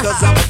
because I'm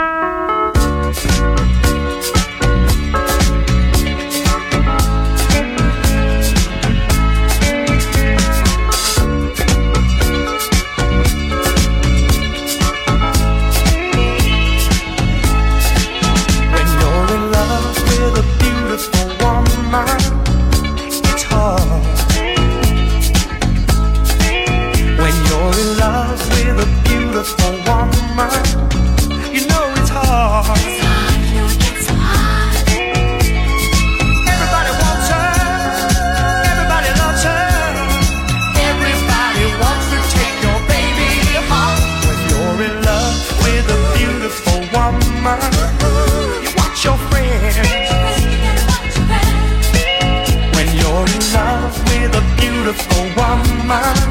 Woman,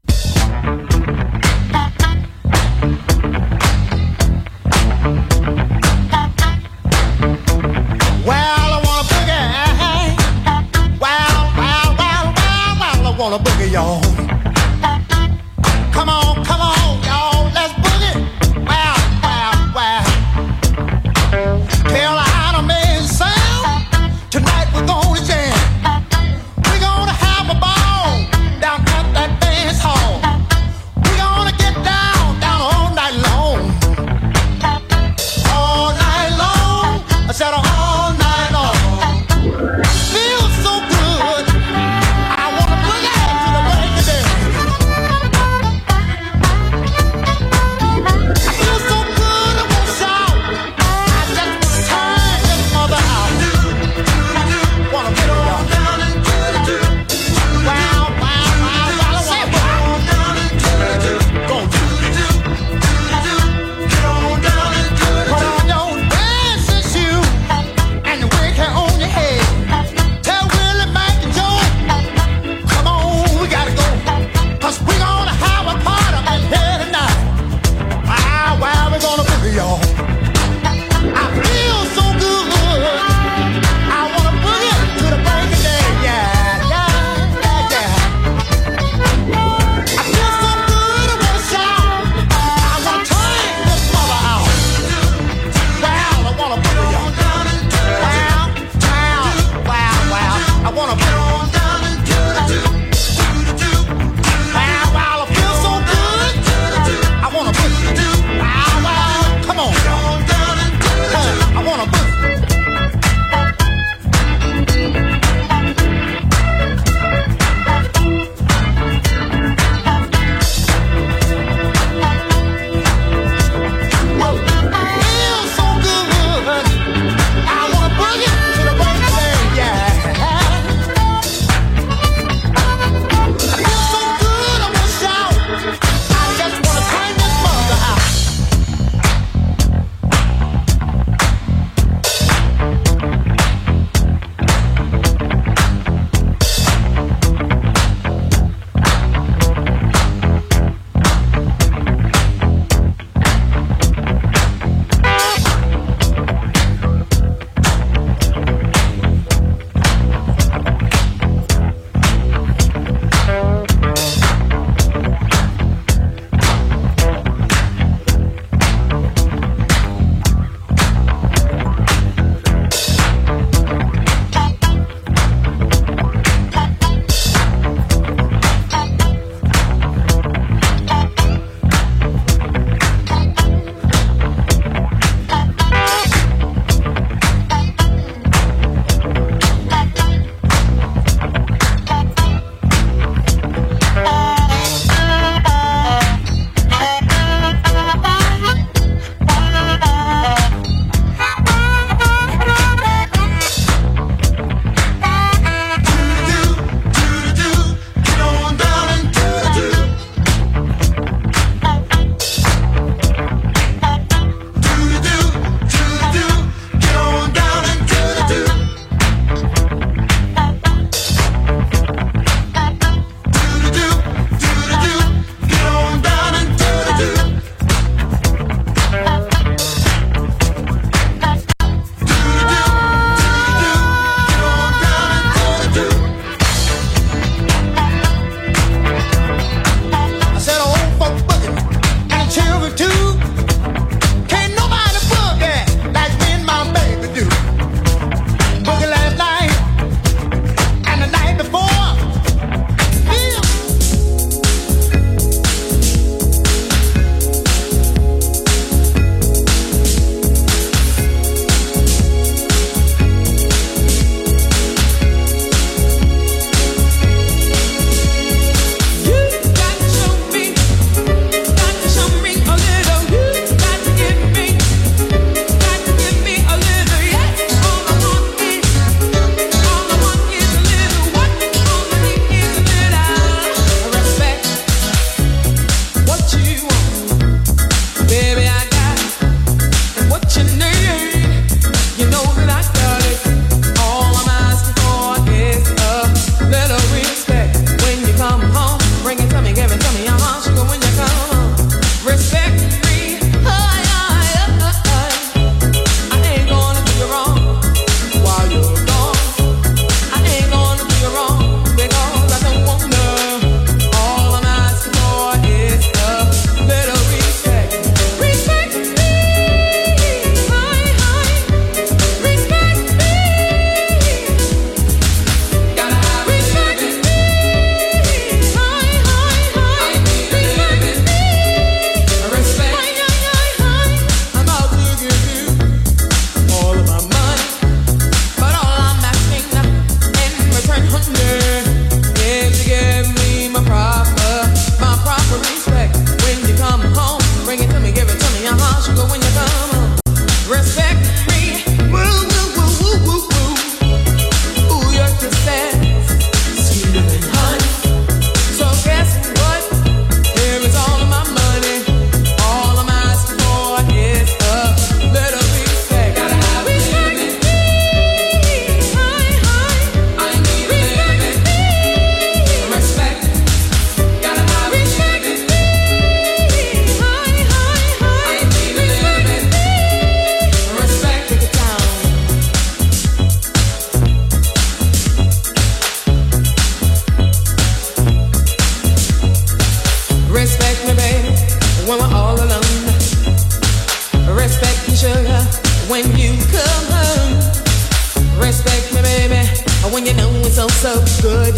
so good.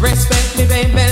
Respect me, baby.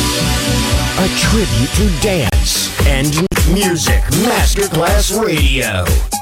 A tribute to dance and music masterclass radio.